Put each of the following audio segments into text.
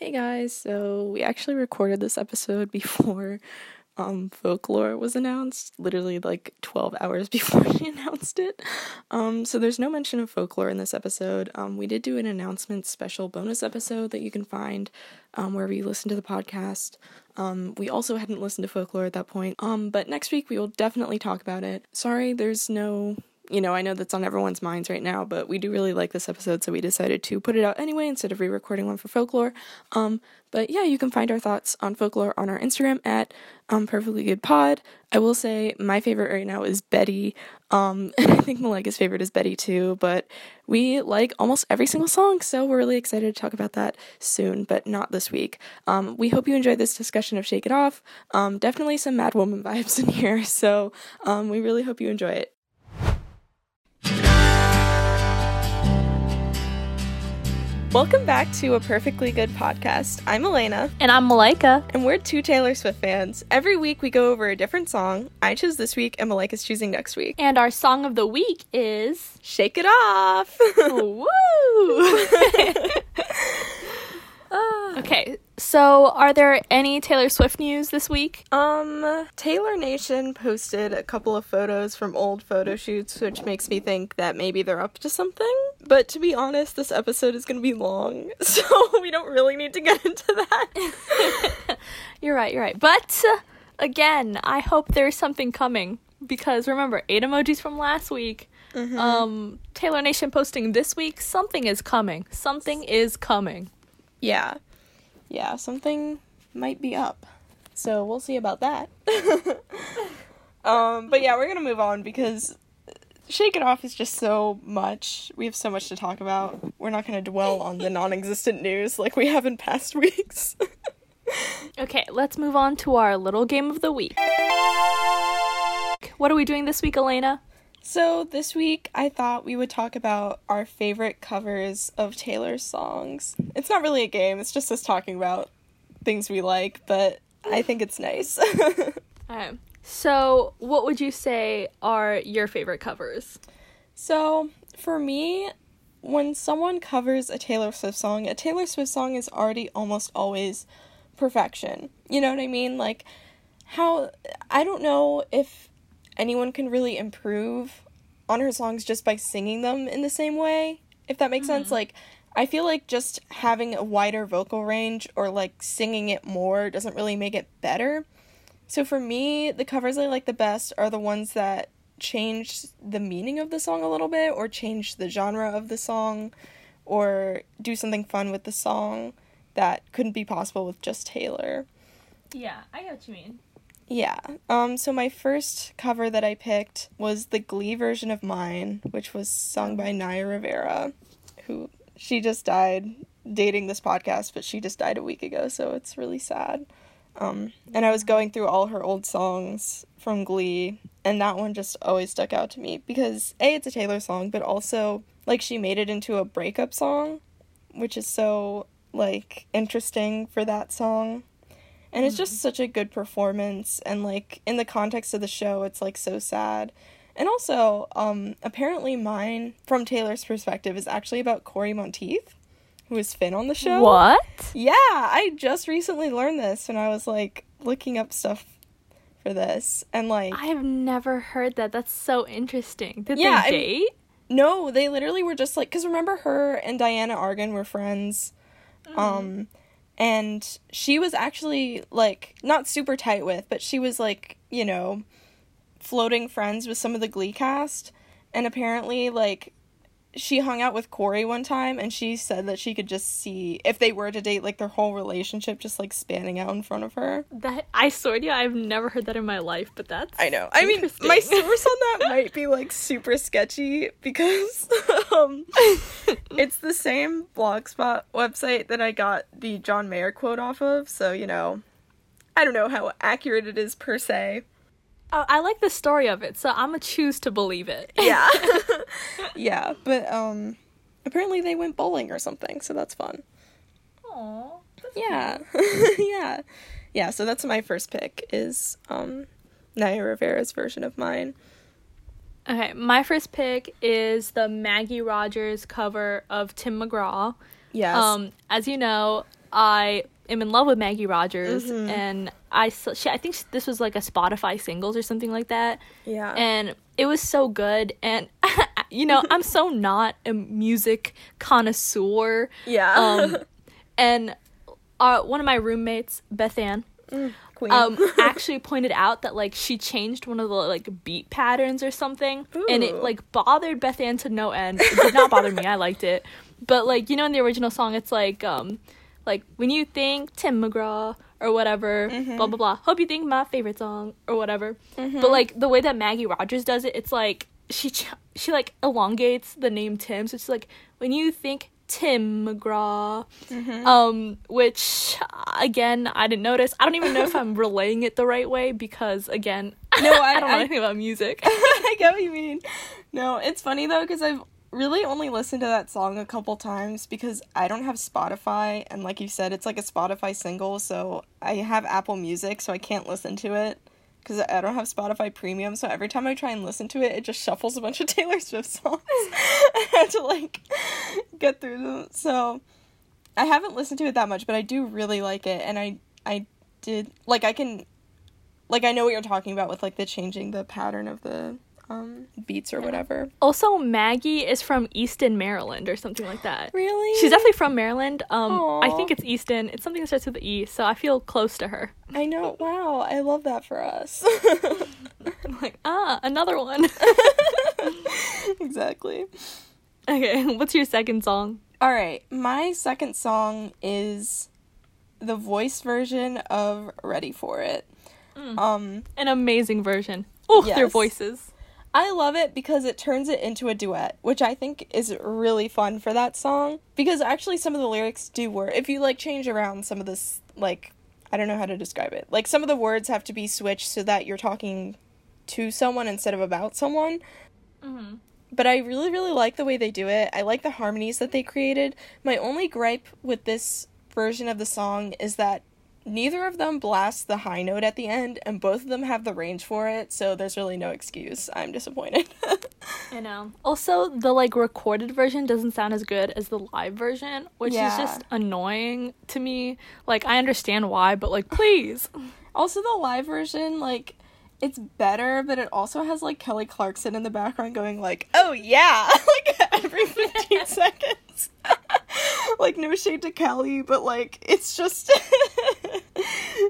Hey guys, so we actually recorded this episode before um, folklore was announced, literally like 12 hours before she announced it. Um, so there's no mention of folklore in this episode. Um, we did do an announcement special bonus episode that you can find um, wherever you listen to the podcast. Um, we also hadn't listened to folklore at that point, um, but next week we will definitely talk about it. Sorry, there's no you know, I know that's on everyone's minds right now, but we do really like this episode, so we decided to put it out anyway instead of re-recording one for folklore. Um, but yeah, you can find our thoughts on folklore on our Instagram at um, perfectly good pod. I will say my favorite right now is Betty. Um, and I think Malika's favorite is Betty too. But we like almost every single song, so we're really excited to talk about that soon, but not this week. Um, we hope you enjoyed this discussion of Shake It Off. Um, definitely some Mad Woman vibes in here, so um, we really hope you enjoy it. Welcome back to a perfectly good podcast. I'm Elena, And I'm Malika. and we're two Taylor Swift fans. Every week we go over a different song. I choose this week, and Malika's choosing next week. And our song of the week is Shake it off! Woo! okay, so are there any Taylor Swift news this week? um, Taylor Nation posted a couple of photos from old photo shoots, which makes me think that maybe they're up to something. But to be honest, this episode is going to be long, so we don't really need to get into that. You're right, you're right. But uh, again, I hope there's something coming because remember, eight emojis from last week. Um, Taylor Nation posting this week. Something is coming. Something is coming. Yeah. Yeah, something might be up. So we'll see about that. um, but yeah, we're gonna move on because Shake It Off is just so much. We have so much to talk about. We're not gonna dwell on the non existent news like we have in past weeks. Okay, let's move on to our little game of the week. What are we doing this week, Elena? So this week I thought we would talk about our favorite covers of Taylor's songs. It's not really a game, it's just us talking about things we like, but I think it's nice. Okay. So, what would you say are your favorite covers? So, for me, when someone covers a Taylor Swift song, a Taylor Swift song is already almost always perfection. You know what I mean? Like, how I don't know if anyone can really improve on her songs just by singing them in the same way, if that makes sense. Hmm. Like, I feel like just having a wider vocal range or like singing it more doesn't really make it better. So for me, the covers I like the best are the ones that change the meaning of the song a little bit or change the genre of the song or do something fun with the song that couldn't be possible with just Taylor. Yeah, I know what you mean. Yeah. Um so my first cover that I picked was the Glee version of Mine, which was sung by Naya Rivera, who she just died dating this podcast, but she just died a week ago, so it's really sad. Um, and I was going through all her old songs from Glee, and that one just always stuck out to me because A, it's a Taylor song, but also, like, she made it into a breakup song, which is so, like, interesting for that song. And it's just such a good performance, and, like, in the context of the show, it's, like, so sad. And also, um, apparently, mine, from Taylor's perspective, is actually about Cory Monteith, who is Finn on the show. What? Yeah, I just recently learned this when I was like looking up stuff for this. And like I have never heard that. That's so interesting. Did Yeah, they date? no, they literally were just like cuz remember her and Dianna Agron were friends. Um and she was actually like not super tight with, but she was like, you know, floating friends with some of the Glee cast. And apparently like she hung out with Corey one time and she said that she could just see if they were to date like their whole relationship just like spanning out in front of her. That I swear to you, I've never heard that in my life. But that's I know. I mean, my source on that might be like super sketchy because um, it's the same blogspot website that I got the John Mayer quote off of. So you know, I don't know how accurate it is per se. Oh, I like the story of it, so I'm gonna choose to believe it. Yeah, yeah. But um, apparently they went bowling or something, so that's fun. Aw. Yeah, yeah, yeah. So that's my first pick is um, Naya Rivera's version of mine. Okay, my first pick is the Maggie Rogers cover of Tim McGraw. Yes. Um, as you know, I am in love with Maggie Rogers, Mhm. and I she, I think this was like a Spotify singles or something like that, Yeah. and it was so good. And you know, I'm so not a music connoisseur. yeah. Um, and uh, one of my roommates, Beth Ann, Queen. um, actually pointed out that like she changed one of the like beat patterns or something, and it like bothered Beth Ann to no end. It did not bother me. I liked it, but like you know in the original song, it's like um like when you think Tim McGraw or whatever, mm-hmm. blah blah blah. Hope you think my favorite song or whatever. Mm-hmm. But like the way that Maggie Rogers does it, it's like she ch- she like elongates the name Tim, so it's like when you think Tim McGraw, mm-hmm. um, which again I didn't notice. I don't even know if I'm relaying it the right way because again, No, I- I don't know I- anything about music. I get what you mean. No, it's funny though because I've really only listened to that song a couple times because I don't have Spotify, and like you said, it's like a Spotify single, so I have Apple Music, so I can't listen to it because I don't have Spotify Premium. So every time I try and listen to it, it just shuffles a bunch of Taylor Swift songs. I had to like get through them. So I haven't listened to it that much, but I do really like it, and I I did like I can like I know what you're talking about with like the changing the pattern of the um beats or whatever. also, Maggie is from Easton, Maryland, or something like that. Really? She's definitely from Maryland. Um, I think it's Easton. It's something that starts with the E, so I feel close to her. I know. Wow, I love that for us. I'm like, ah, another one. exactly. okay, what's your second song? All right, my second song is the voice version of Ready for It. Um An amazing version. Oh, their voices. I love it because it turns it into a duet, which I think is really fun for that song. Because actually, some of the lyrics do work. If you like change around some of this, like, I don't know how to describe it. Like, some of the words have to be switched so that you're talking to someone instead of about someone. Mm-hmm. But I really, really like the way they do it. I like the harmonies that they created. My only gripe with this version of the song is that neither of them blast the high note at the end, and both of them have the range for it, so there's really no excuse. I'm disappointed. I know. Also, the like recorded version doesn't sound as good as the live version, which Yeah. is just annoying to me. Like, I understand why, but like, please. also, the live version, like, it's better, but it also has like Kelly Clarkson in the background going like, "Oh yeah," like every 15 seconds. like no shade to Kelly, but like it's just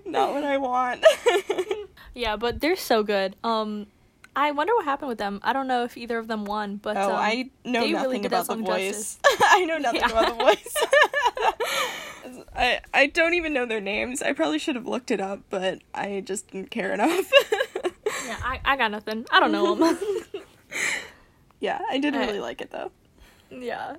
not what I want. Yeah, but they're so good. Um, I wonder what happened with them. I don't know if either of them won, but oh, um, I know they really nothing about the voice. I know nothing Yeah. about the voice. I I don't even know their names. I probably should have looked it up, but I just didn't care enough. Yeah, I, I got nothing. I don't know them. yeah, I did really like it though. yeah.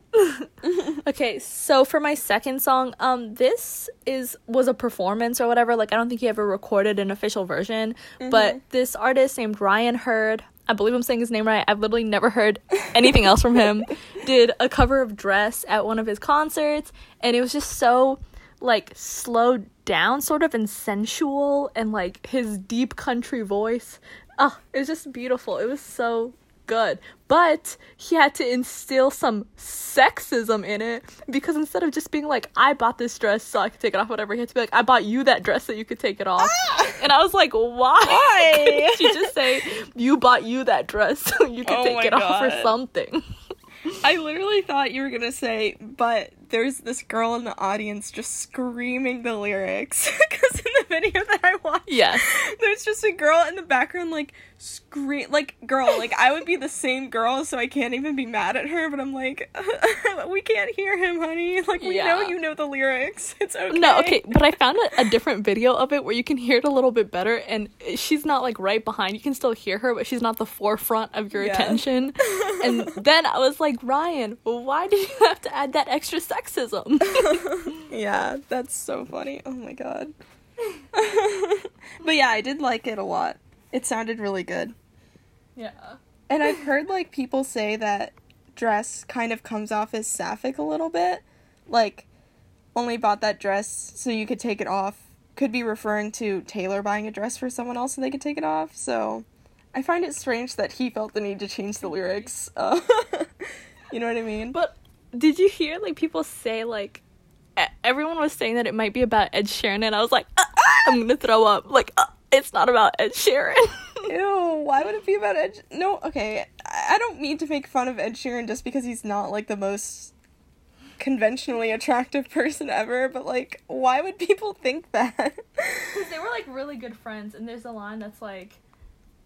okay, so for my second song, um, this is was a performance or whatever. Like, I don't think he ever recorded an official version, but this artist named Ryan Hurd. I believe I'm saying his name right. I've literally never heard anything else from him. Did a cover of Dress at one of his concerts, and it was just so like slowed down sort of and sensual and like his deep country voice. Oh, it was just beautiful. It was so good. But he had to instill some sexism in it because instead of just being like, I bought this dress so I could take it off, whatever, he had to be like, I bought you that dress so you could take it off. Ah! And I was like, why? Why? Couldn't you just say, you bought you that dress so you could Oh take it off or something? I literally thought you were gonna say, but there's this girl in the audience just screaming the lyrics because in the video that I watched, Yes. there's just a girl in the background like scream, like girl, like I would be the same girl, so I can't even be mad at her, but I'm like, we can't hear him, honey. Like we know you know the lyrics. It's okay. No, okay, but I found a, a different video of it where you can hear it a little bit better, and she's not like right behind. You can still hear her, but she's not the forefront of your Yeah. attention. and then I was like, Ryan, why did you have to add that extra sexism? Yeah, that's so funny. Oh my god. but yeah, I did like it a lot. It sounded really good. yeah. And I've heard like people say that dress kind of comes off as sapphic a little bit. Like only bought that dress so you could take it off. Could be referring to Taylor buying a dress for someone else so they could take it off. So I find it strange that he felt the need to change the lyrics. Uh, you know what I mean? But did you hear like people say like e- everyone was saying that it might be about Ed Sheeran, and I was like, uh, I'm gonna throw up. Like, uh, it's not about Ed Sheeran. Ew, why would it be about Ed? No, okay. I I don't mean to make fun of Ed Sheeran just because he's not like the most conventionally attractive person ever, but like, why would people think that? Because they were like really good friends, and there's a line that's like,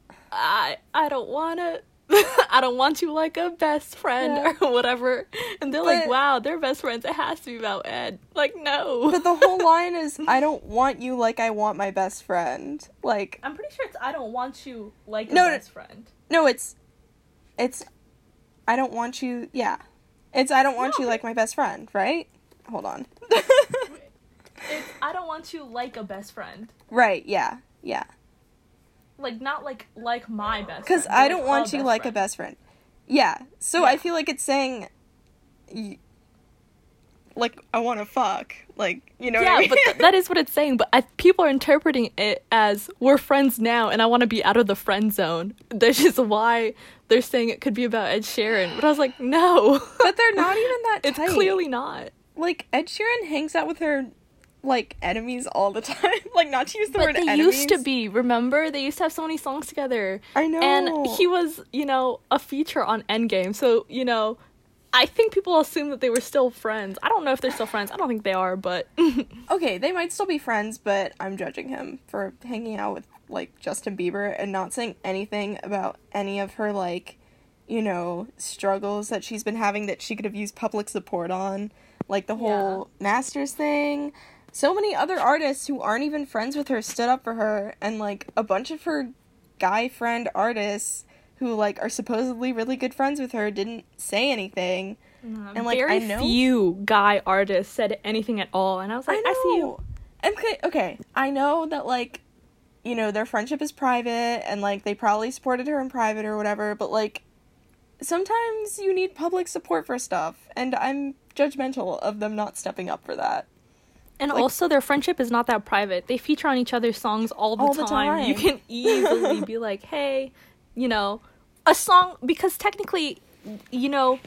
I I don't wanna. I don't want you like a best friend Yeah. or whatever. And they're like, wow, they're best friends. It has to be about Ed. Like, no. but the whole line is, I don't want you like I want my best friend. Like, I'm pretty sure it's I don't want you like a No, no. best friend. no, it's, it's, I don't want you, yeah. It's, I don't want No, you but- like my best friend, right? Hold on. It's I don't want you like a best friend. right, yeah, yeah. Like not like like my best Because I don't like, want you like a best friend. Yeah. So I feel like it's saying, like I want to fuck. Like you know. what I yeah, mean? but th- that is what it's saying. But I, people are interpreting it as we're friends now, and I want to be out of the friend zone. This is why they're saying it could be about Ed Sheeran. But I was like, no, But they're not even that. it's tight. clearly not. like Ed Sheeran hangs out with her like enemies all the time. like not to use the But word they enemies. used to be. Remember, they used to have so many songs together. I know. And he was, you know, a feature on Endgame. So you know, I think people assume that they were still friends. I don't know if they're still friends. I don't think they are, but Okay, they might still be friends, but I'm judging him for hanging out with like Justin Bieber and not saying anything about any of her like, you know, struggles that she's been having that she could have used public support on, like the whole masters thing. So many other artists who aren't even friends with her stood up for her and like a bunch of her guy friend artists who like are supposedly really good friends with her didn't say anything. Mm-hmm. And, like, very I know- few guy artists said anything at all. And I was like, I, see you. Okay, okay, I know that like, you know, their friendship is private and like they probably supported her in private or whatever, but like sometimes you need public support for stuff and I'm judgmental of them not stepping up for that. And Like- also, their friendship is not that private. They feature on each other's songs all the, All the time. You can easily be like, hey, you know, a song, because technically, you know,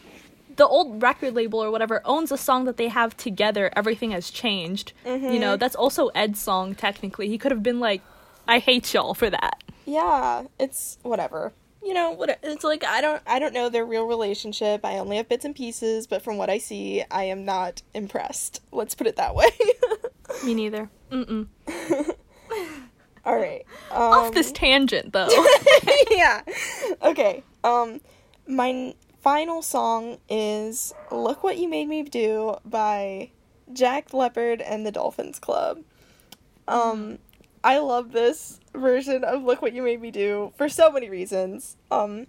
the old record label or whatever owns a song that they have together. Everything has changed. You know, mm-hmm. that's also Ed's song, technically. He could have been like, I hate y'all for that. Yeah, it's whatever. You know, what it's like I don't I don't know their real relationship. I only have bits and pieces, but from what I see, I am not impressed. Let's put it that way. Me neither. Mm-mm. All right. Um, Off this tangent, though. yeah. Okay. Um, my n- final song is "Look What You Made Me Do" by Jack Leopard and the Dolphins Club. Um, I love this version of "Look What You Made Me Do" for so many reasons. Um,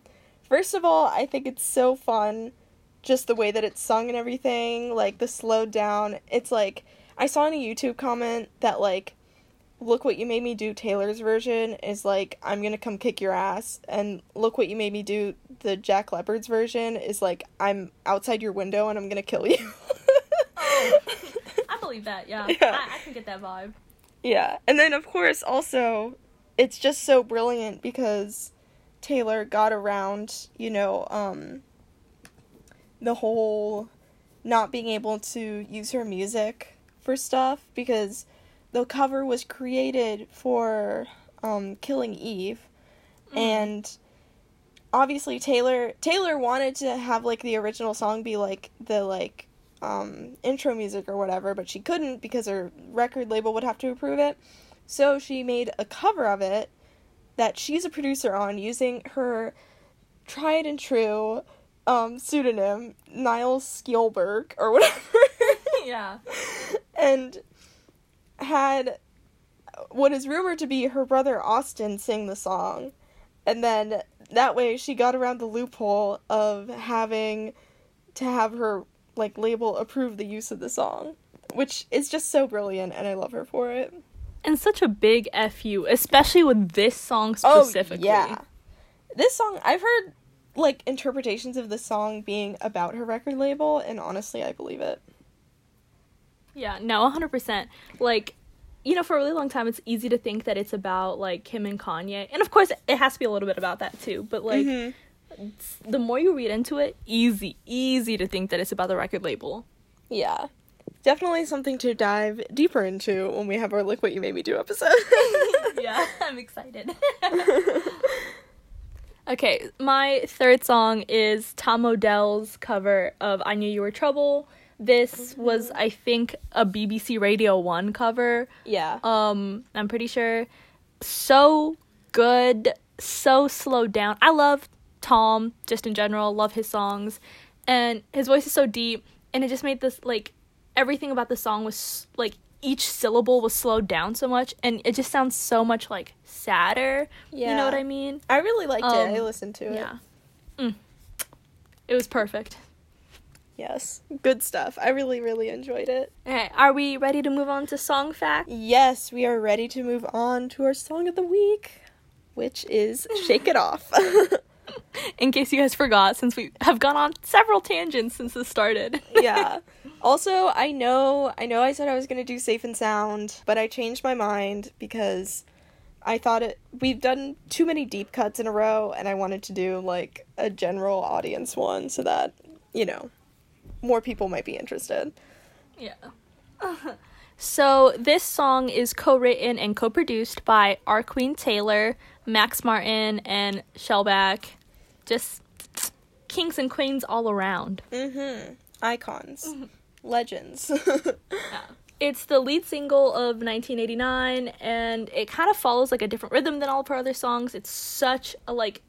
first of all, I think it's so fun, just the way that it's sung and everything. Like the slowed down. It's like I saw in a YouTube comment that like Look What You Made Me Do Taylor's version is like I'm gonna come kick your ass and Look What You Made Me Do the Jack Leopard's version is like I'm outside your window and I'm gonna kill you. oh. I believe that, yeah. Yeah. I, I can get that vibe. Yeah. And then of course also it's just so brilliant because Taylor got around, you know, um the whole not being able to use her music for stuff because the cover was created for um, Killing Eve, and obviously Taylor Taylor wanted to have like the original song be like the like um, intro music or whatever, but she couldn't because her record label would have to approve it. So she made a cover of it that she's a producer on using her tried and true um, pseudonym Niles Sjöberg or whatever. Yeah. and had what is rumored to be her brother Austin sing the song. And then that way she got around the loophole of having to have her like label approve the use of the song, which is just so brilliant and I love her for it. And such a big FU, especially with this song specifically. Oh, yeah. This song I've heard like interpretations of the song being about her record label and honestly I believe it. Yeah, no, 100%. Like, you know, for a really long time, it's easy to think that it's about, like, Kim and Kanye. And of course, it has to be a little bit about that, too. But, like, Mhm. The more you read into it, easy, easy to think that it's about the record label. Yeah. definitely something to dive deeper into when we have our Look What You Made Me Do episode. yeah, I'm excited. okay, my third song is Tom Odell's cover of I Knew You Were Trouble. This was, I think, a BBC Radio 1 cover. yeah. Um, I'm pretty sure. So good, so slowed down. I love Tom just in general, love his songs. And his voice is so deep and it just made this like everything about the song was like each syllable was slowed down so much and it just sounds so much like sadder. Yeah. You know what I mean? I really liked it. Um, I listened to it. Yeah. Mm. It was perfect. Yes. Good stuff. I really, really enjoyed it. Okay, are we ready to move on to song fact? Yes, we are ready to move on to our song of the week, which is Shake It Off. In case you guys forgot, since we have gone on several tangents since this started. yeah. Also, I know I know I said I was going to do Safe and Sound, but I changed my mind because I thought it we've done too many deep cuts in a row and I wanted to do like a general audience one so that, you know, more people might be interested. Yeah. so this song is co-written and co-produced by R. Queen Taylor, Max Martin, and Shellback. Just kings and queens all around. Mhm. Icons. Legends. yeah. It's the lead single of 1989, and it kind of follows like a different rhythm than all of her other songs. It's such a like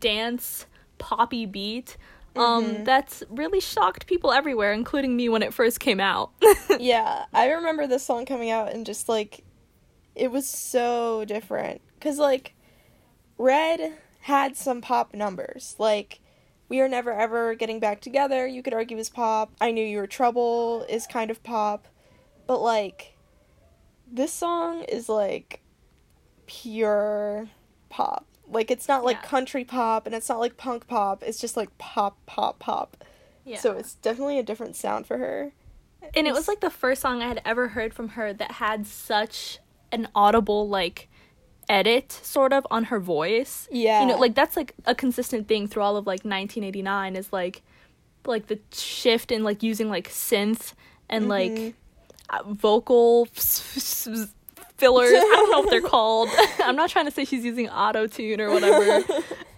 dance poppy beat. Um, that's really shocked people everywhere, including me when it first came out. yeah, I remember this song coming out and just like it was so different cuz like Red had some pop numbers. Like We Are Never Ever Getting Back Together, you could argue is pop. I Knew You Were Trouble is kind of pop. But like this song is like pure pop. Like it's not like Yeah. country pop and it's not like punk pop. It's just like pop pop pop. yeah. So it's definitely a different sound for her. and it was like the first song I had ever heard from her that had such an audible like edit sort of on her voice. Yeah. You know, like that's like a consistent thing through all of like 1989 is like like the shift in like using like synth and like uh, vocal fillers. I don't know what they're called. I'm not trying to say she's using auto tune or whatever.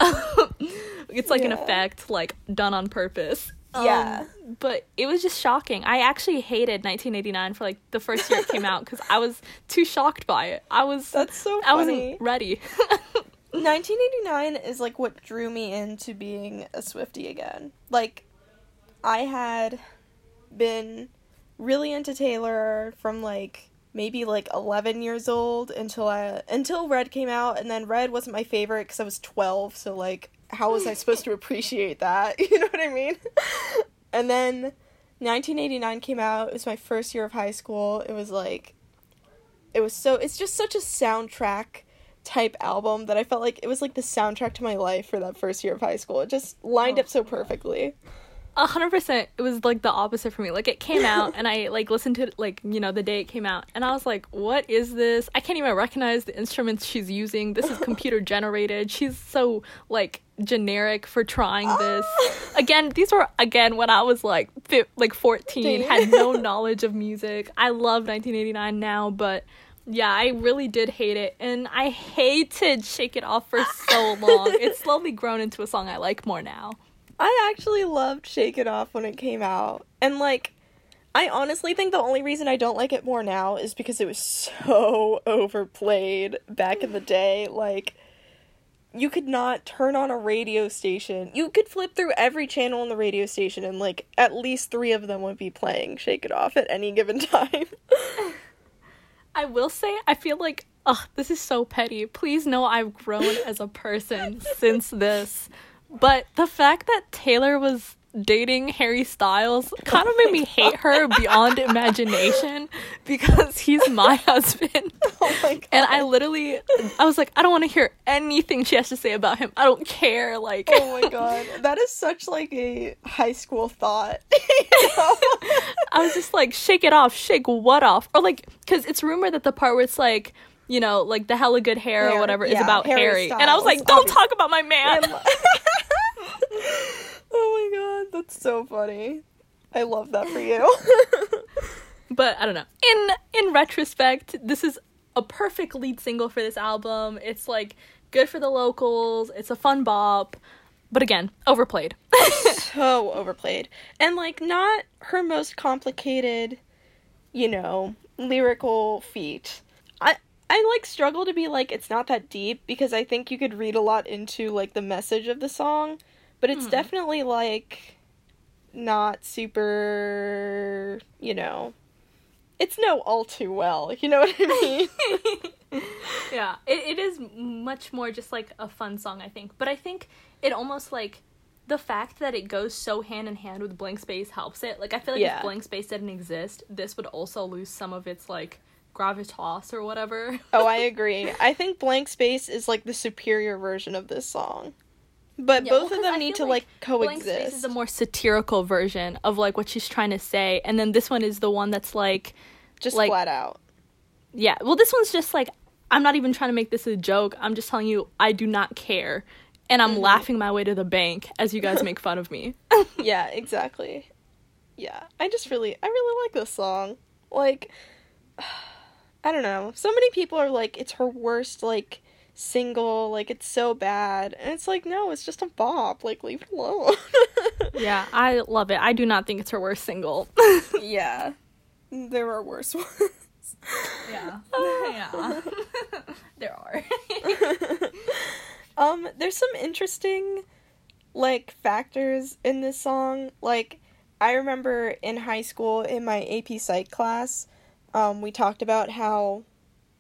it's like an effect like done on purpose. Yeah. Um, but it was just shocking. I actually hated 1989 for like the first year it came out because I was too shocked by it. I was That's so funny. I wasn't ready. 1989 is like what drew me into being a Swifty again. Like, I had been really into Taylor from like maybe like 11 years old until I until Red came out, and then Red wasn't my favorite because I was 12. So like, how was I supposed to appreciate that? You know what I mean? and then 1989 came out. It was my first year of high school. It was like, it was so. It's just such a soundtrack type album that I felt like it was like the soundtrack to my life for that first year of high school. It just lined Oh. up so perfectly. A hundred percent. It was like the opposite for me. Like it came out and I like listened to it like, you know, the day it came out and I was like, what is this? I can't even recognize the instruments she's using. This is computer generated. She's so like generic for trying this. Again, these were again when I was like fi- like 14, had no knowledge of music. I love 1989 now, but yeah, I really did hate it and I hated Shake It Off for so long. It's slowly grown into a song I like more now. I actually loved Shake It Off when it came out. And like I honestly think the only reason I don't like it more now is because it was so overplayed back in the day. Like you could not turn on a radio station. You could flip through every channel on the radio station and like at least 3 of them would be playing Shake It Off at any given time. I will say, I feel like, ugh, this is so petty. Please know I've grown as a person since this. But the fact that Taylor was dating Harry Styles kind of made me oh hate her beyond imagination because he's my husband. oh my god. And I literally, I was like, I don't want to hear anything she has to say about him. I don't care. Like, Oh my god. That is such like a high school thought. You know? I was just like, shake it off, shake what off? Or like, because it's rumored that the part where it's like, you know, like the hella good hair or Hair, whatever is about Harry Harry. And I was like, don't obviously. talk about my man. Oh my god, that's so funny. I love that for you. but I don't know. In in retrospect, this is a perfect lead single for this album. It's like good for the locals. It's a fun bop. But again, overplayed. so overplayed. And like not her most complicated, you know, lyrical feat. I like struggle to be like it's not that deep because I think you could read a lot into like the message of the song, but it's mm. definitely like not super, you know, it's no all too well. You know what I mean? yeah, it, it is much more just like a fun song, I think. But I think it almost like the fact that it goes so hand in hand with blank space helps it. Like I feel like yeah. if blank space didn't exist, this would also lose some of its like gravitas or whatever. oh, I agree. I think blank space is like the superior version of this song. But yeah, both well, of them need to like, like coexist. Blank Space is a more satirical version of like what she's trying to say, and then this one is the one that's like just like, flat out. Yeah. Well, this one's just like I'm not even trying to make this a joke. I'm just telling you I do not care, and I'm mm-hmm. laughing my way to the bank as you guys make fun of me. yeah, exactly. Yeah, I just really I really like this song. Like I don't know. So many people are like it's her worst like single, like it's so bad. And it's like, no, it's just a bop. Like, leave it alone. yeah, I love it. I do not think it's her worst single. yeah. There are worse ones. Yeah. yeah. there are. um, there's some interesting like factors in this song. Like I remember in high school in my AP Psych class, um, we talked about how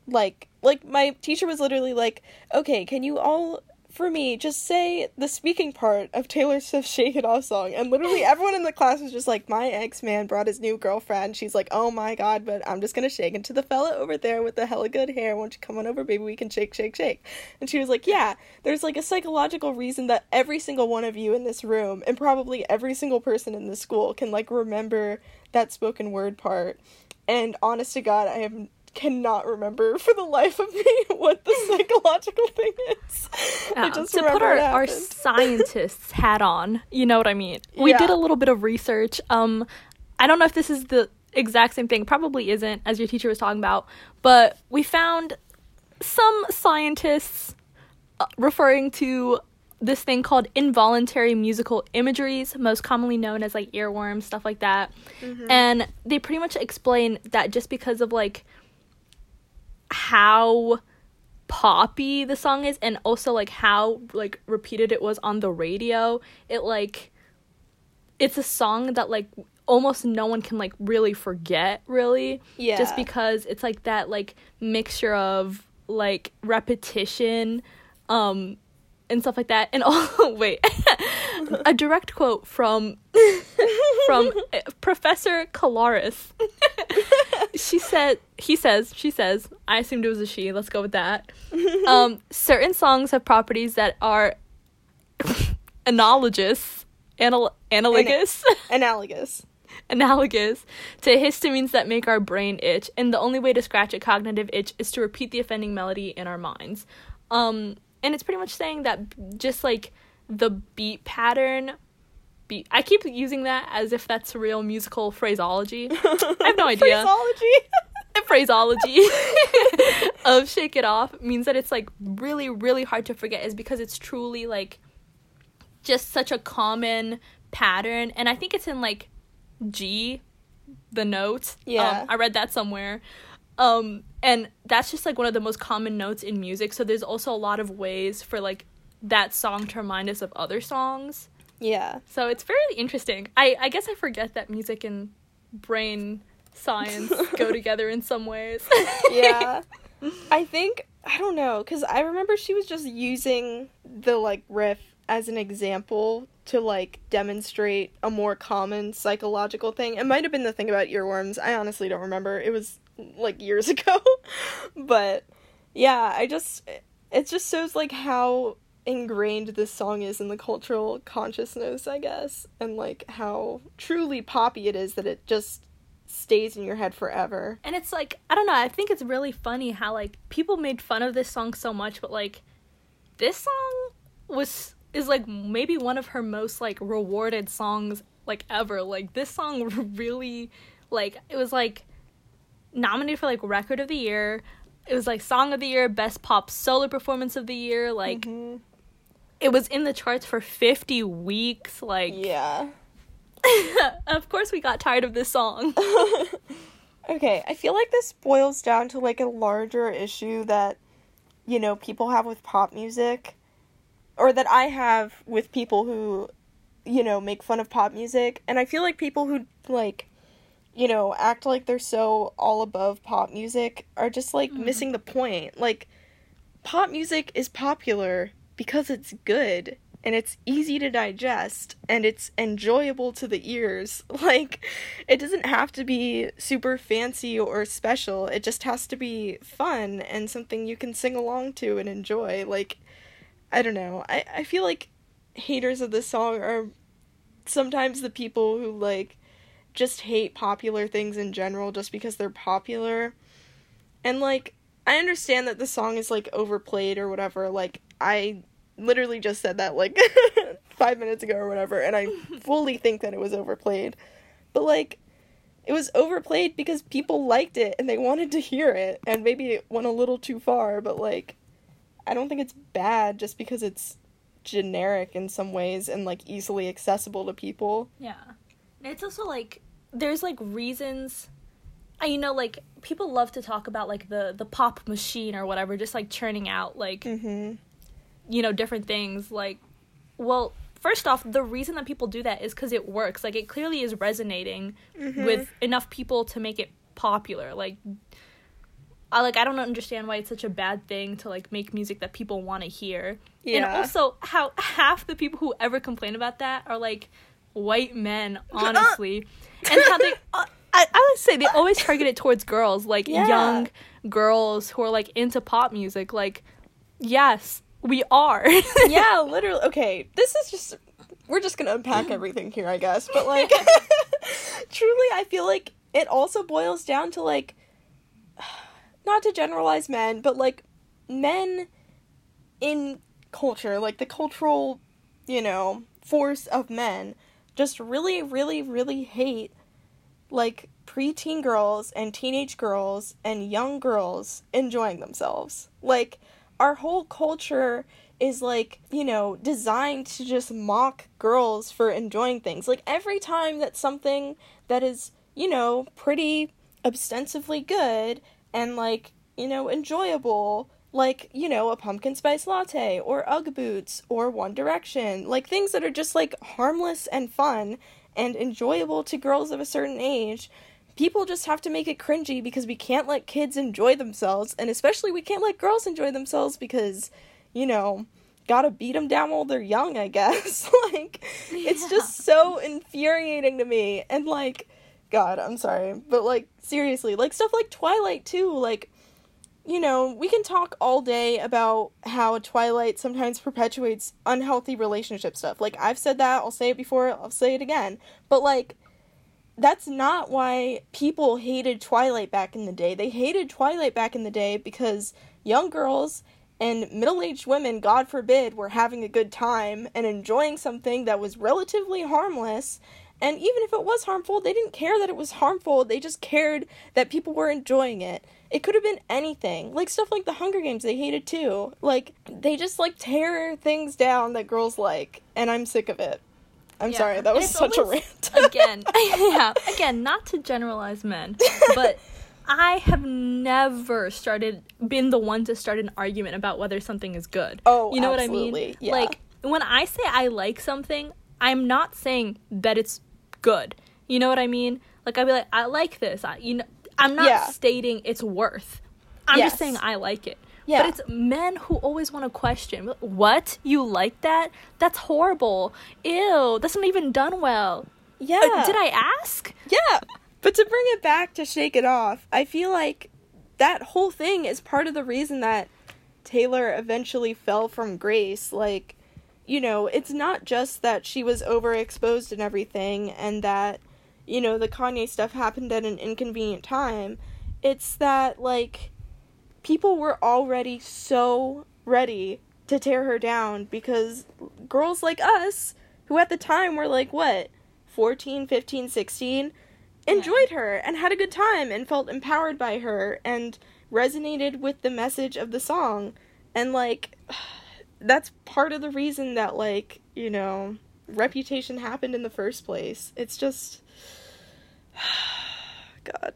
like like my teacher was literally like, "Okay, can you all for me just say the speaking part of Taylor Swift's Shake It Off song?" And literally everyone in the class was just like, "My ex-man brought his new girlfriend." She's like, "Oh my god, but I'm just to shake into the fella over there with the hella good hair. Won't you come on over, baby? We can shake, shake, shake." And she was like, "Yeah, there's like a psychological reason that every single one of you in this room and probably every single person in the school can like remember that spoken word part." And honest to God, I have cannot remember for the life of me what the psychological thing is. Yeah, I just to put our, our scientists hat on, you know what I mean. We yeah. did a little bit of research. Um, I don't know if this is the exact same thing. Probably isn't, as your teacher was talking about. But we found some scientists uh, referring to this thing called involuntary musical imageries, most commonly known as like earworms, stuff like that. Mm-hmm. And they pretty much explain that just because of like how poppy the song is and also like how like repeated it was on the radio it like it's a song that like almost no one can like really forget really yeah just because it's like that like mixture of like repetition um and stuff like that. And oh wait a direct quote from from eh, professor Colaris she said he says she says i assumed it was a she. Let's go with that. Um certain songs have properties that are analogous anal- analogous? Analogous. Analogous. To histamines that make our brain itch and the only way to scratch a cognitive itch is to repeat the offending melody in our minds. Um and it's pretty much saying that just like the beat pattern beat. I keep using that as if that's real musical phraseology. I have no idea. phraseology. the phraseology of shake it off means that it's like really really hard to forget is because it's truly like just such a common pattern and I think it's in like G the note. Yeah. Um, I read that somewhere. Um, and that's just like one of the most common notes in music. So there's also a lot of ways for like that song to remind us of other songs. Yeah. So it's very interesting. I I guess I forget that music and brain science go together in some ways. yeah. I think I don't know cuz I remember she was just using the like riff as an example to like demonstrate a more common psychological thing. It might have been the thing about earworms. I honestly don't remember. It was like years ago. but yeah, I just it just shows like how ingrained this song is in the cultural consciousness, I guess, and like how truly poppy it is that it just stays in your head forever. And it's like, I don't know, I think it's really funny how like people made fun of this song so much, but like this song was is like maybe one of her most like rewarded songs like ever. Like this song really like it was like nominated for like record of the year. It was like song of the year, best pop solo performance of the year. Like Mm-hmm. it was in the charts for 50 weeks. Like Yeah. of course we got tired of this song. Okay, I feel like this boils down to like a larger issue that you know people have with pop music or that I have with people who you know make fun of pop music and I feel like people who like you know act like they're so all above pop music are just like mm-hmm. missing the point. Like pop music is popular because it's good and it's easy to digest and it's enjoyable to the ears. Like it doesn't have to be super fancy or special. It just has to be fun and something you can sing along to and enjoy. Like I don't know. I I feel like haters of this song are sometimes the people who like just hate popular things in general just because they're popular. And like I understand that the song is like overplayed or whatever. Like I literally just said that like 5 minutes ago or whatever and I fully think that it was overplayed. But like it was overplayed because people liked it and they wanted to hear it and maybe it went a little too far, but like I don't think it's bad just because it's generic in some ways and like easily accessible to people. Yeah. It's also like there's like reasons uh, you know like people love to talk about like the the pop machine or whatever just like churning out like Mhm. you know different things like well first off the reason that people do that is cuz it works like it clearly is resonating with enough people to make it popular like I like I don't understand why it's such a bad thing to like make music that people want to hear. Yeah. And also how half the people who ever complain about that are like white men, honestly. and how they uh, I, I would say they always target it towards girls, like Yeah. young girls who are like into pop music. Like, yes, we are. yeah, literally. Okay, this is just we're just gonna unpack everything here, I guess. But like, truly, I feel like it also boils down to like, not to generalize men, but like men in culture, like the cultural, you know, force of men, just really, really, really hate like preteen girls and teenage girls and young girls enjoying themselves. Like, our whole culture is like, you know, designed to just mock girls for enjoying things. Like, every time that something that is, you know, pretty ostensibly good and like, you know, enjoyable, like, you know, a pumpkin spice latte or Ugg boots or One Direction, like things that are just like harmless and fun and enjoyable to girls of a certain age. People just have to make it cringy because we can't let kids enjoy themselves, and especially we can't let girls enjoy themselves because, you know, gotta beat them down while they're young, I guess. like, it's just so infuriating to me. And, like, God, I'm sorry. But, like, seriously, like, stuff like Twilight, too. Like, you know, we can talk all day about how Twilight sometimes perpetuates unhealthy relationship stuff. Like, I've said that, I'll say it before, I'll say it again. But, like, that's not why people hated Twilight back in the day. They hated Twilight back in the day because young girls and middle aged women, God forbid, were having a good time and enjoying something that was relatively harmless. And even if it was harmful, they didn't care that it was harmful. They just cared that people were enjoying it. It could have been anything. Like stuff like the Hunger Games, they hated too. Like, they just like tear things down that girls like. And I'm sick of it. I'm Yeah. sorry, that was such always- a rant. again, yeah, again, not to generalize men, but I have never started been the one to start an argument about whether something is good. Oh, you know absolutely, what I mean? yeah. Like when I say I like something, I'm not saying that it's good. You know what I mean? Like I'd be like, I like this. I, you know, I'm not Yeah. stating it's worth. I'm Yes. just saying I like it. Yeah. But it's men who always want to question. What? You like that? That's horrible. Ew. That's not even done well. yeah. Uh, did I ask? Yeah. But to bring it back to shake it off, I feel like that whole thing is part of the reason that Taylor eventually fell from grace. Like, you know, it's not just that she was overexposed and everything and that, you know, the Kanye stuff happened at an inconvenient time. It's that, like, people were already so ready to tear her down because girls like us, who at the time were like, what, 14, 15, 16, enjoyed her and had a good time and felt empowered by her and resonated with the message of the song. And like that's part of the reason that like, you know, reputation happened in the first place. It's just god.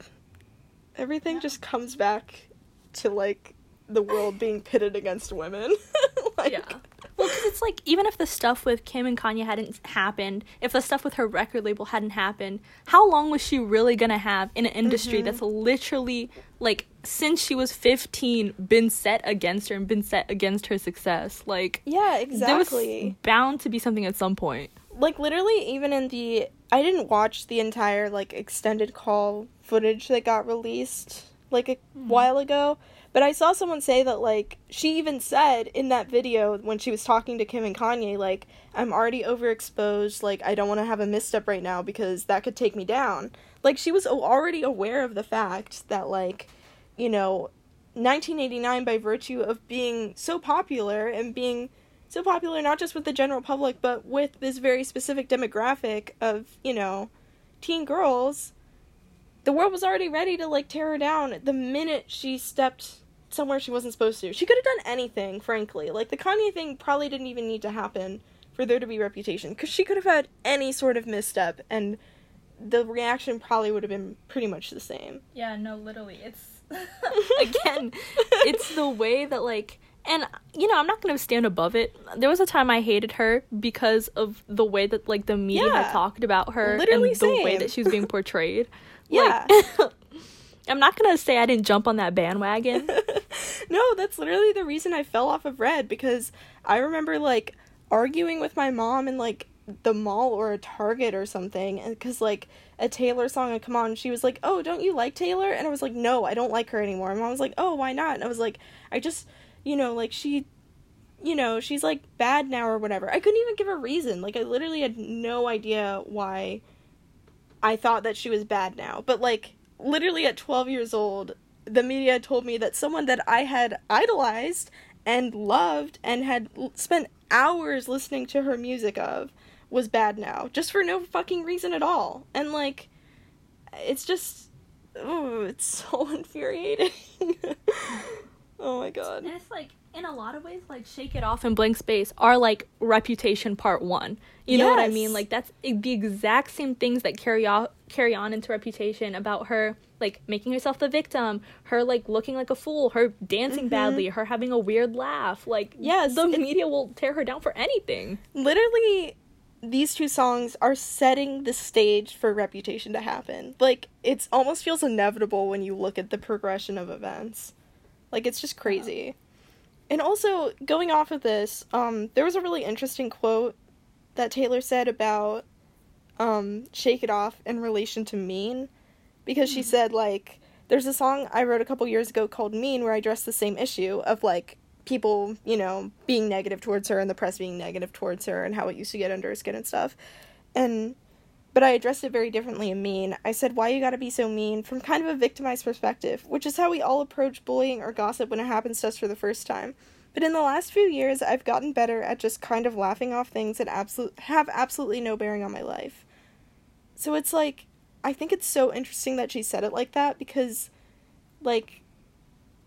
Everything Yeah. just comes back to like the world being pitted against women. like, yeah. Well, because it's like even if the stuff with Kim and Kanye hadn't happened, if the stuff with her record label hadn't happened, how long was she really gonna have in an industry Mm-hmm. that's literally like since she was fifteen been set against her and been set against her success? Like Yeah, there was exactly. bound to be something at some point. like literally even in the I didn't watch the entire like extended call footage that got released like a while ago, but I saw someone say that like she even said in that video when she was talking to Kim and Kanye like I'm already overexposed, like I don't want to have a misstep right now because that could take me down. Like she was already aware of the fact that like you know 1989 by virtue of being so popular and being so popular not just with the general public but with this very specific demographic of you know teen girls the world was already ready to like tear her down the minute she stepped somewhere she wasn't supposed to she could have done anything frankly like the kanye thing probably didn't even need to happen for there to be reputation because she could have had any sort of misstep and the reaction probably would have been pretty much the same Yeah, no, literally. It's again, it's the way that like and you know, I'm not going to stand above it. There was a time I hated her because of the way that like the media Yeah. had talked about her Literally and the way that she was being portrayed. Yeah. Like, I'm not to say I didn't jump on that bandwagon. no, that's literally the reason I fell off of Red because I remember like arguing with my mom in like the mall or a Target or something, and because like a Taylor song had come on, she was like, "Oh, don't you like Taylor?" And I was like, "No, I don't like her anymore." And mom was like, "Oh, why not?" And I was like, "I just, you know, like she." You know, she's like bad now or whatever. I couldn't even give a reason. Like, I literally had no idea why I thought that she was bad now. But like literally at 12 years old, the media told me that someone that I had idolized and loved and had l- spent hours listening to her music of was bad now just for no fucking reason at all. And like it's just oh, it's so infuriating. oh my god. And it's like in a lot of ways, like Shake It Off and Blank Space are like Reputation Part One. You know what I mean? Like that's the exact same things that carry on carry on into Reputation about her like making herself the victim, her like looking like a fool, her dancing badly, her having a weird laugh. Like Yes, the media will tear her down for anything. literally these two songs are setting the stage for reputation to happen. Like it almost feels inevitable when you look at the progression of events. Like it's just crazy. And also going off of this um there was a really interesting quote that taylor said about um shake it off in relation to mean because she said like there's a song i wrote a couple years ago called mean where i address the same issue of like people you know being negative towards her and the press being negative towards her and how it used to get under her skin and stuff. And but i addressed it very differently in mean. I said why you gotta be so mean? from kind of a victimized perspective which is how we all approach bullying or gossip when it happens to us for the first time. But in the last few years i've gotten better at just kind of laughing off things that absolute have absolutely no bearing on my life so it's like I think it's so interesting that she said it like that because like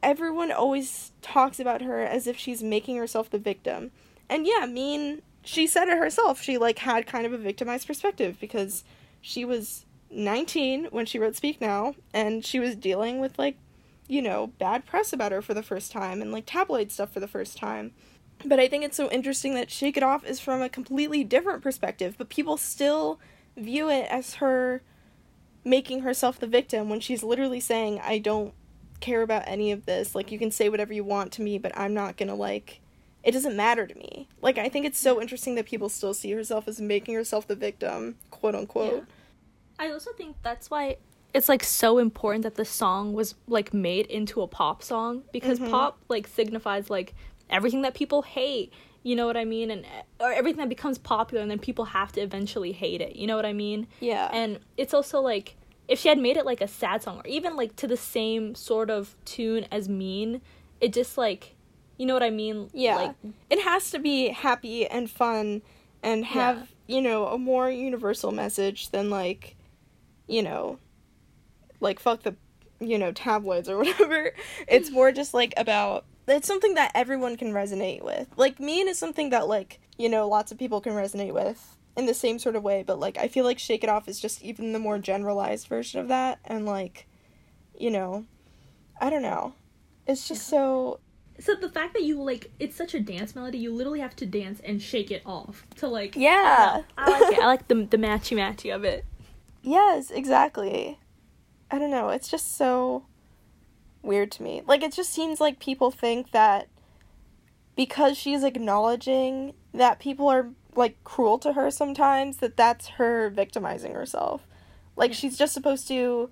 everyone always talks about her as if she's making herself the victim. And yeah, mean, she said it herself. She like had kind of a victimized perspective because she was 19 when she wrote Speak Now and she was dealing with like, you know, bad press about her for the first time and like tabloid stuff for the first time. But I think it's so interesting that Shake It Off is from a completely different perspective, but people still view it as her making herself the victim when she's literally saying, I don't care about any of this. Like, you can say whatever you want to me, but I'm not gonna, like, it doesn't matter to me. Like, I think it's so interesting that people still see herself as making herself the victim, quote unquote. I also think that's why it's like so important that the song was like made into a pop song because mm-hmm. pop like signifies like everything that people hate you know what i mean and eh, or everything that becomes popular and then people have to eventually hate it you know what i mean Yeah. and it's also like if she had made it like a sad song or even like to the same sort of tune as mean it just like you know what i mean Yeah. like it has to be happy and fun and have, Yeah. you know, a more universal message than, like, you know, like fuck the you know tabloids or whatever it's more just like about it's something that everyone can resonate with like mean is something that like you know lots of people can resonate with in the same sort of way but like i feel like shake it off is just even the more generalized version of that and like you know i don't know it's just Yeah. so So the fact that you like it's such a dance melody, you literally have to dance and shake it off to like Yeah. I. I like it. I like the the matchy matchy of it. Yes, exactly. I don't know. It's just so weird to me. Like, it just seems like people think that because she's acknowledging that people are, like, cruel to her sometimes, that that's her victimizing herself. Like, she's just supposed to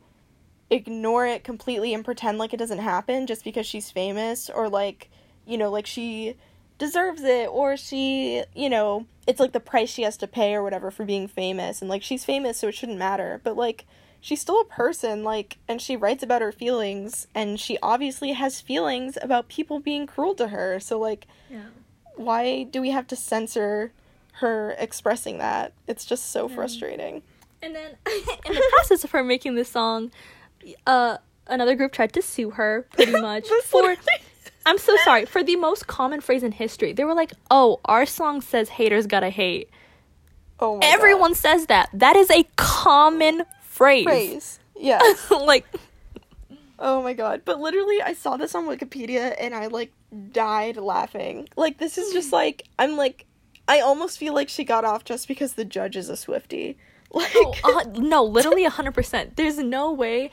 ignore it completely and pretend like it doesn't happen just because she's famous or, like, you know, like she deserves it or she, you know, it's like the price she has to pay or whatever for being famous and like she's famous so it shouldn't matter. But like she's still a person like and she writes about her feelings and she obviously has feelings about people being cruel to her. So like Yeah. why do we have to censor her expressing that? It's just so Yeah. frustrating. And then in the process of her making this song, uh another group tried to sue her pretty much for I'm so sorry, for the most common phrase in history. They were like, "Oh, our song says haters gotta hate." Oh my Everyone God. says that. That is a common phrase. praise. Yes. like Oh my god. But literally, I saw this on Wikipedia and I like died laughing. Like, this is just like, I'm like, I almost feel like she got off just because the judge is a Swifty. Like, no, uh, no, literally hundred percent. There's no way.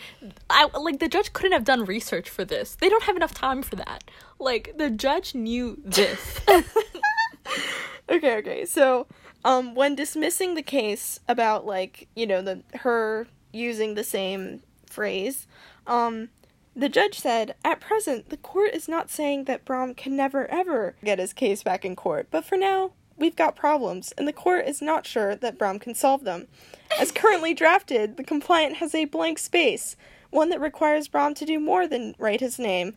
I like the judge couldn't have done research for this. They don't have enough time for that. Like the judge knew this. okay, okay. So, um, when dismissing the case about like, you know, the her using the same phrase, um, the judge said, At present, the court is not saying that Braham can never ever get his case back in court, but for now, we've got problems, and the court is not sure that Braham can solve them. As currently drafted, the complaint has a blank space, one that requires Braham to do more than write his name,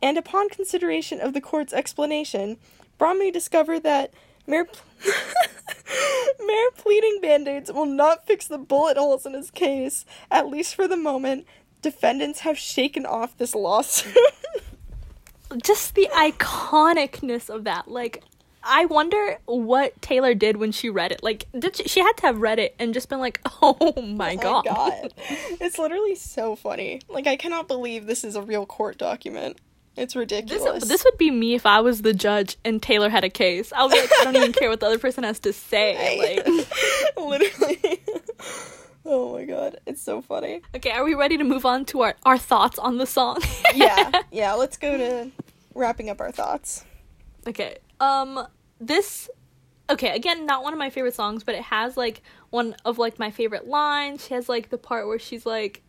and upon consideration of the court's explanation, Braham may discover that mere, mere pleading band aids will not fix the bullet holes in his case, at least for the moment. Defendants have shaken off this lawsuit. Just the iconicness of that. Like I wonder what Taylor did when she read it. Like did she, she had to have read it and just been like, "Oh my oh god." It's literally so funny. Like, I cannot believe this is a real court document. It's ridiculous. This, this would be me if I was the judge and Taylor had a case. I was like, I don't even care what the other person has to say. Like, literally. oh my god, it's so funny. okay, are we ready to move on to our, our thoughts on the song? Yeah, yeah, let's go to wrapping up our thoughts. Okay. Um this okay, again, not one of my favorite songs, but it has like one of like my favorite lines. She has like the part where she's like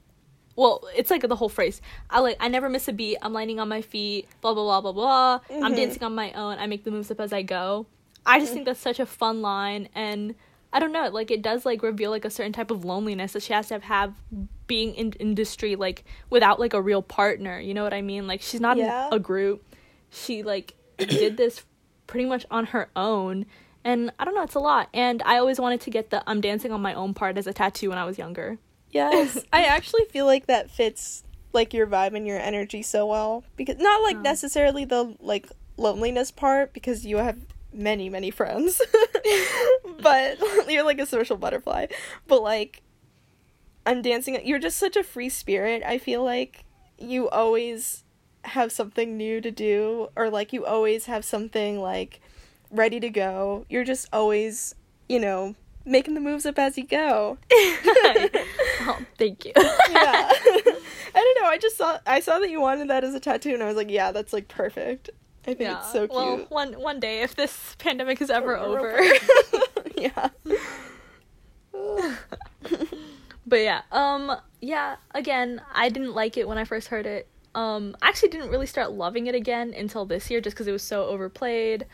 well, it's like the whole phrase. I like I never miss a beat. I'm landing on my feet. Blah blah blah blah blah. I'm Mhm. dancing on my own. I make the moves up as I go. I just think that's such a fun line, and I don't know. Like it does like reveal like a certain type of loneliness that she has to have, have being in industry like without like a real partner. You know what I mean? Like she's not Yeah. in a group. She like did this pretty much on her own. And I don't know, it's a lot. And I always wanted to get the I'm dancing on my own part as a tattoo when I was younger. Yes, I actually feel like that fits like your vibe and your energy so well because not like Oh. necessarily the like loneliness part because you have many many friends, but you're like a social butterfly. But like, I'm dancing. You're just such a free spirit. I feel like you always have something new to do, or like you always have something like ready to go. You're just always, you know, making the moves up as you go. oh, thank you. yeah. I don't know. I just saw I saw that you wanted that as a tattoo, and I was like, yeah, that's like perfect. I think it's so cute. Well, one one day if this pandemic is ever over. yeah. but yeah, um yeah, again, I didn't like it when I first heard it. Um I actually didn't really start loving it again until this year just cuz it was so overplayed.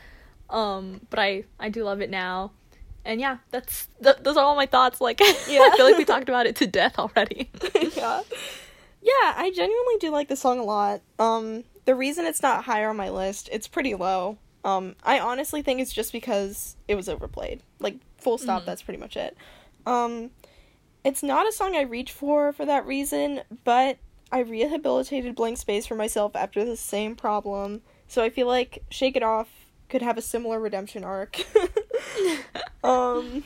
Um but I I do love it now. And yeah, that's th- those are all my thoughts like Yeah. I feel like we talked about it to death already. yeah. Yeah, I genuinely do like the song a lot. Um, the reason it's not higher on my list, it's pretty low. Um, I honestly think it's just because it was overplayed. Like full stop. Mhm. That's pretty much it. Um, it's not a song I reach for for that reason, but I rehabilitated Blank Space for myself after the same problem. So I feel like Shake It Off could have a similar redemption arc. um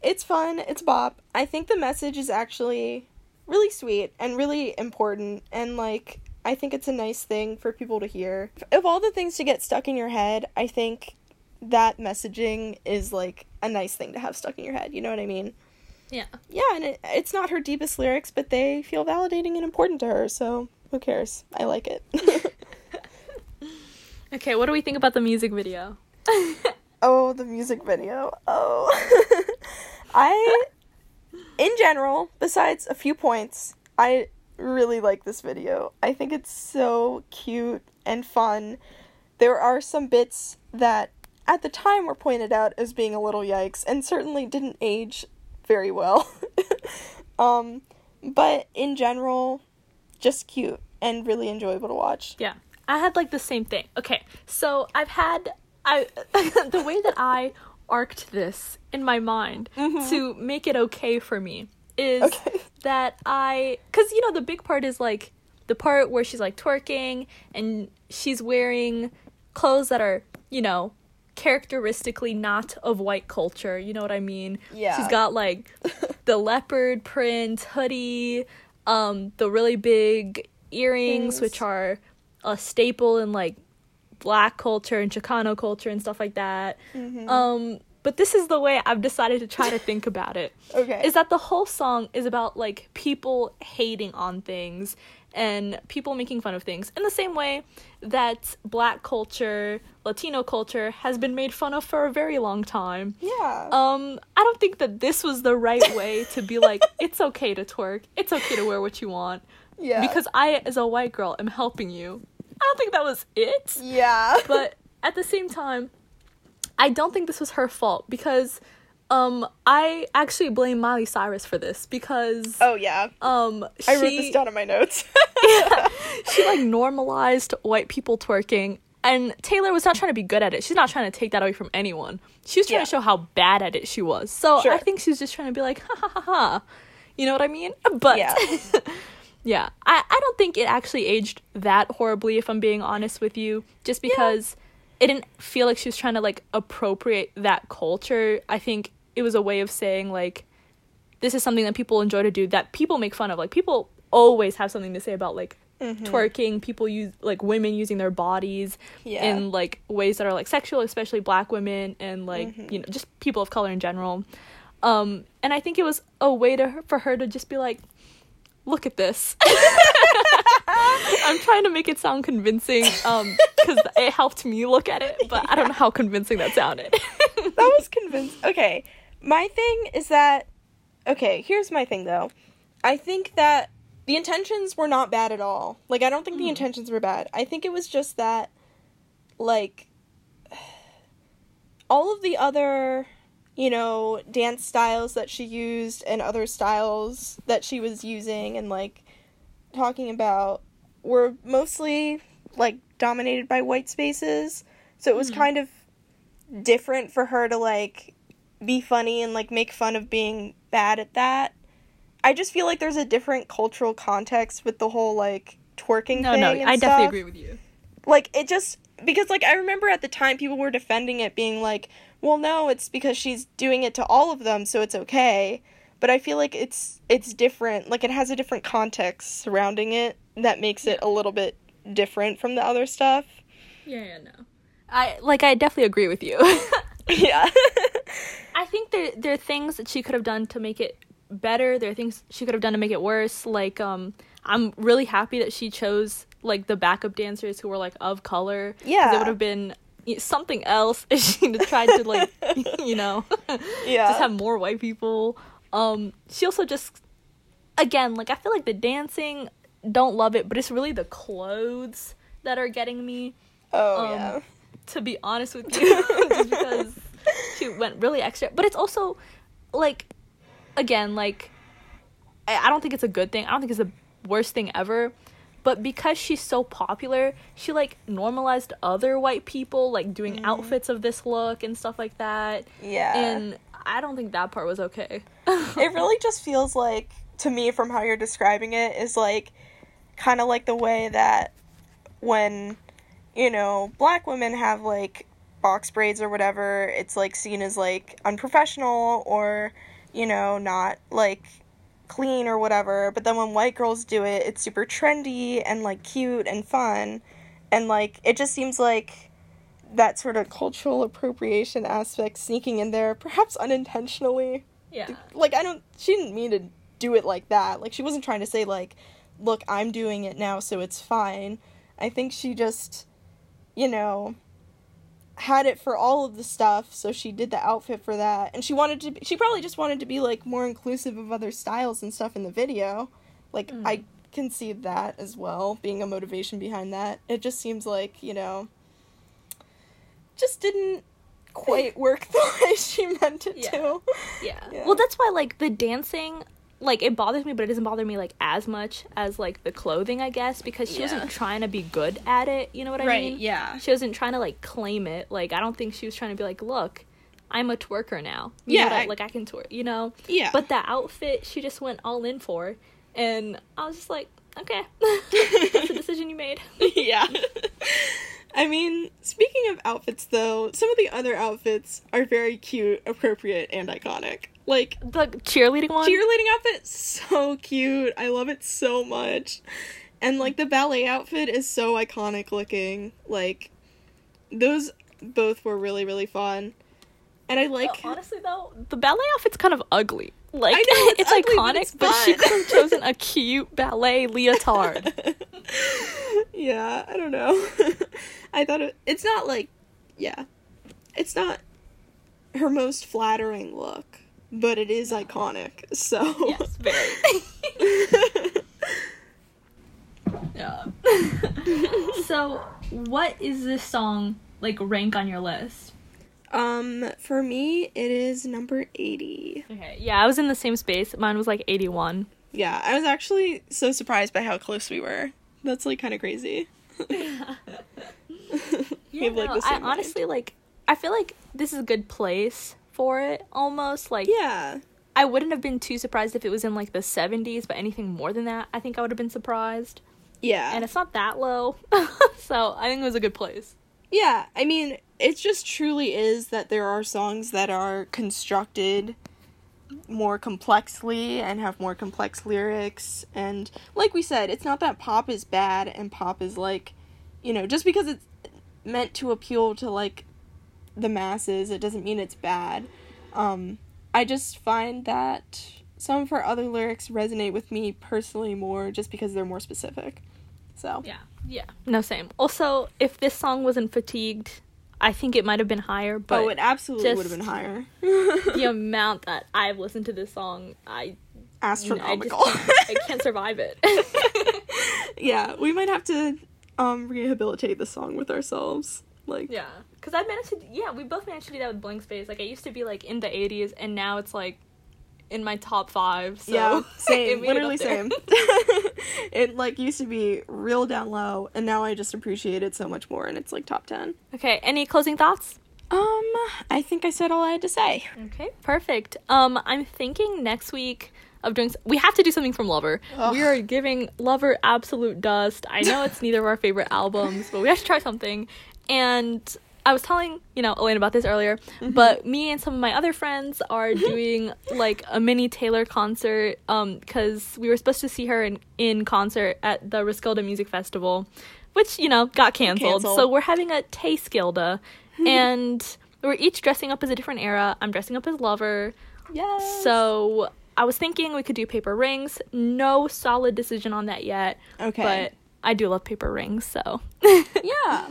it's fun, it's bop. I think the message is actually really sweet and really important and like I think it's a nice thing for people to hear. Of all the things to get stuck in your head, I think that messaging is like a nice thing to have stuck in your head. You know what I mean? Yeah. Yeah, and it, it's not her deepest lyrics, but they feel validating and important to her, so who cares? I like it. Okay, what do we think about the music video? oh, the music video. Oh. I, in general, besides a few points, I really like this video. I think it's so cute and fun. There are some bits that at the time were pointed out as being a little yikes and certainly didn't age very well. um, but in general, just cute and really enjoyable to watch. Yeah. I had like the same thing. Okay. So I've had I the way that I arced this in my mind to make it okay for me is Okay. that I cuz you know the big part is like the part where she's like twerking and she's wearing clothes that are, you know, characteristically not of white culture, you know what I mean? Yeah. She's got like the leopard print hoodie, um the really big earrings Things. which are a staple in like black culture and Chicano culture and stuff like that. Mm-hmm. Um, but this is the way I've decided to try to think about it. Okay. Is that the whole song is about like people hating on things and people making fun of things in the same way that black culture, Latino culture has been made fun of for a very long time. yeah. Um, I don't think that this was the right way to be like, it's okay to twerk, it's okay to wear what you want. Yeah. Because I, as a white girl, am helping you. I don't think that was it. yeah. But at the same time, I don't think this was her fault because um I actually blame Miley Cyrus for this because oh yeah. um she I wrote this down in my notes. yeah, she like normalized white people twerking and Taylor was not trying to be good at it. She's not trying to take that away from anyone. She was trying Yeah. to show how bad at it she was. So Sure. I think she's just trying to be like ha ha ha ha. You know what I mean? But Yeah. Yeah, I, I don't think it actually aged that horribly, if I'm being honest with you, just because it didn't feel like she was trying to like appropriate that culture. I think it was a way of saying, like, this is something that people enjoy to do that people make fun of. Like, people always have something to say about like twerking, people use like women using their bodies Yeah. in like ways that are like sexual, especially black women and like, you know, just people of color in general. Um, and I think it was a way to her, for her to just be like, look at this. I'm trying to make it sound convincing um because it helped me look at it, but I don't know how convincing that sounded. that was convincing. Okay. My thing is that okay, here's my thing though. I think that the intentions were not bad at all. Like I don't think the intentions were bad. I think it was just that like all of the other you know dance styles that she used and other styles that she was using and like talking about were mostly like dominated by white spaces. So it was hmm. kind of different for her to like be funny and like make fun of being bad at that. I just feel like there's a different cultural context with the whole like twerking no, thing. no, and I definitely agree with you. Like it just because like I remember at the time people were defending it being like, well no, it's because she's doing it to all of them so it's okay. But I feel like it's it's different. Like it has a different context surrounding it that makes it a little bit different from the other stuff. Yeah, yeah, no. I like I definitely agree with you. yeah. I think there there are things that she could have done to make it better. There are things she could have done to make it worse. Like um I'm really happy that she chose like the backup dancers who were like of color Yeah. it would have been y- something else if she tried to like you know Yeah. just have more white people. Um she also just again like I feel like the dancing don't love it, but it's really the clothes that are getting me oh um, yeah. to be honest with you, just because she went really extra. But it's also like, again, like I, I don't think it's a good thing. I don't think it's the worst thing ever. But because she's so popular, she like normalized other white people like doing mm-hmm. outfits of this look and stuff like that. Yeah. And I don't think that part was okay. it really just feels like to me from how you're describing it is like kind of like the way that when you know black women have like box braids or whatever it's like seen as like unprofessional or you know not like clean or whatever but then when white girls do it it's super trendy and like cute and fun and like it just seems like that sort of cultural appropriation aspect sneaking in there perhaps unintentionally Yeah. like I don't she didn't mean to do it like that. Like she wasn't trying to say like look, I'm doing it now so it's fine. I think she just you know had it for all of the stuff, so she did the outfit for that. And she wanted to she probably just wanted to be like more inclusive of other styles and stuff in the video. Like mm. I can see that as well, being a motivation behind that. It just seems like, you know, just didn't quite work the way she meant it Yeah. to. Yeah. Yeah. Well, that's why like the dancing like it bothers me, but it doesn't bother me like as much as like the clothing, I guess, because she Yeah. wasn't trying to be good at it. You know what I Right, mean? yeah. She wasn't trying to like claim it. Like I don't think she was trying to be like, look, I'm a twerker now. You know Yeah, I- I- like I can twerk. You know. Yeah. But that outfit, she just went all in for, and I was just like, okay, that's the decision you made. yeah. I mean, speaking of outfits though, some of the other outfits are very cute, appropriate, and iconic. Like The cheerleading one. cheerleading outfit so cute. I love it so much. And like the ballet outfit is so iconic looking. Like those both were really really fun. And I like Uh, honestly though, the ballet outfit's kind of ugly. Like I know, it's, it's ugly, but iconic, it's but, she could have chosen a cute ballet leotard. yeah, I don't know. I thought it, it's not like, yeah, it's not her most flattering look, but it is iconic. So yes, very. yeah. so, what is this song like rank on your list? Um, for me, it is number eighty. Okay, yeah, I was in the same space. Mine was like 81. Yeah, I was actually so surprised by how close we were. That's like kind of crazy. Yeah, have, like, no, the same I mind. honestly like. I feel like this is a good place for it. Almost like Yeah, I wouldn't have been too surprised if it was in like the 70s, but anything more than that, I think I would have been surprised. yeah, And it's not that low, so I think it was a good place. Yeah, I mean, it just truly is that there are songs that are constructed more complexly and have more complex lyrics. And like we said, it's not that pop is bad and pop is like, you know, just because it's meant to appeal to like the masses, it doesn't mean it's bad. Um, I just find that some of her other lyrics resonate with me personally more just because they're more specific. So, Yeah, yeah. No, same. Also, if this song wasn't fatigued, I think it might have been higher, but oh, it absolutely would have been higher. the amount that I've listened to this song, I, I just astronomical. I can't survive it. yeah, we might have to um rehabilitate the song with ourselves. Like yeah, because I managed to. Yeah, we both managed to do that with Blank Space. Like I used to be like in the 80s, and now it's like in my top five. So yeah, same, literally same. it like used to be real down low, and now I just appreciate it so much more, and it's like top ten. Okay, any closing thoughts? Um, I think I said all I had to say. Okay, perfect. Um, I'm thinking next week of doing. We have to do something from Lover. Ugh. We are giving Lover absolute dust. I know it's neither of our favorite albums, but we have to try something. And I was telling you know Elaine about this earlier, Mm-hmm. but me and some of my other friends are doing like a mini Taylor concert. Um, because we were supposed to see her in in concert at the Roskilde Music Festival, which you know got canceled. Canceled. So we're having a Taste Gilda, and we're each dressing up as a different era. I'm dressing up as Lover. Yes. So I was thinking we could do paper rings. No solid decision on that yet. Okay. But I do love paper rings, so yeah.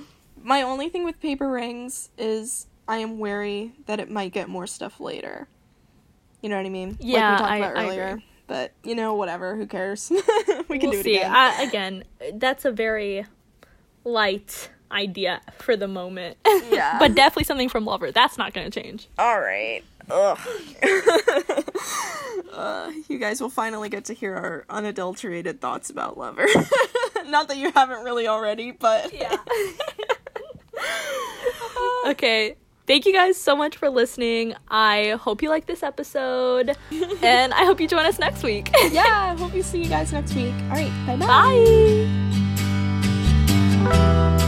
My only thing with paper rings is I am wary that it might get more stuff later. You know what I mean? Yeah, like we talked I- about earlier. But you know, whatever. Who cares? we can we'll do it see. again. I, again, that's a very light idea for the moment. Yeah. but definitely something from Lover. That's not going to change. All right. Ugh. uh, you guys will finally get to hear our unadulterated thoughts about Lover. Not that you haven't really already, but Yeah. okay. Thank you guys so much for listening. I hope you like this episode and I hope you join us next week. yeah, I hope you see you guys next week. All right, bye-bye. Bye.